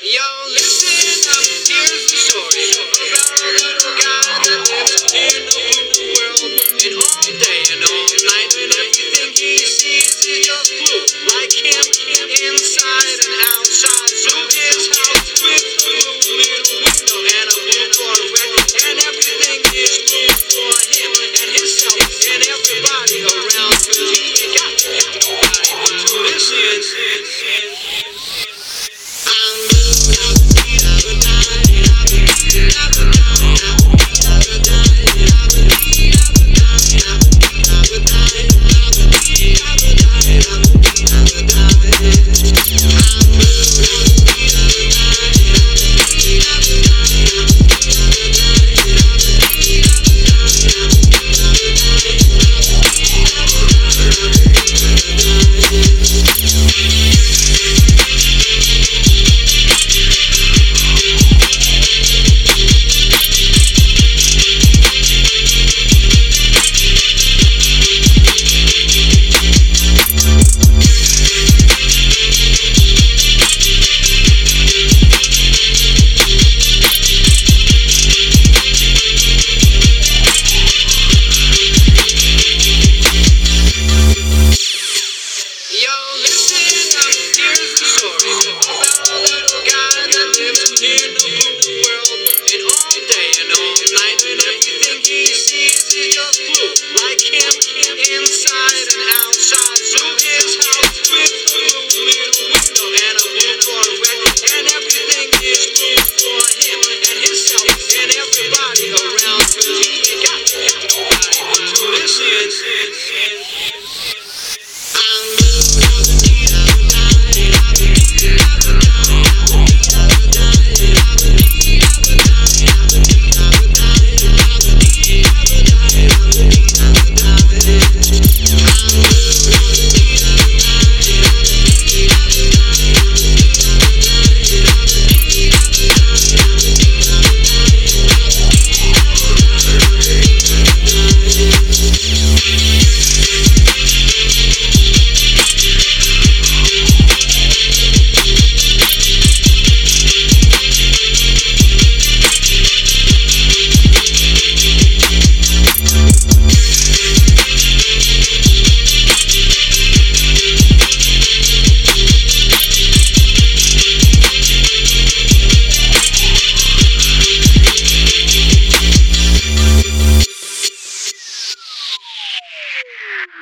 Yo, listen up, dear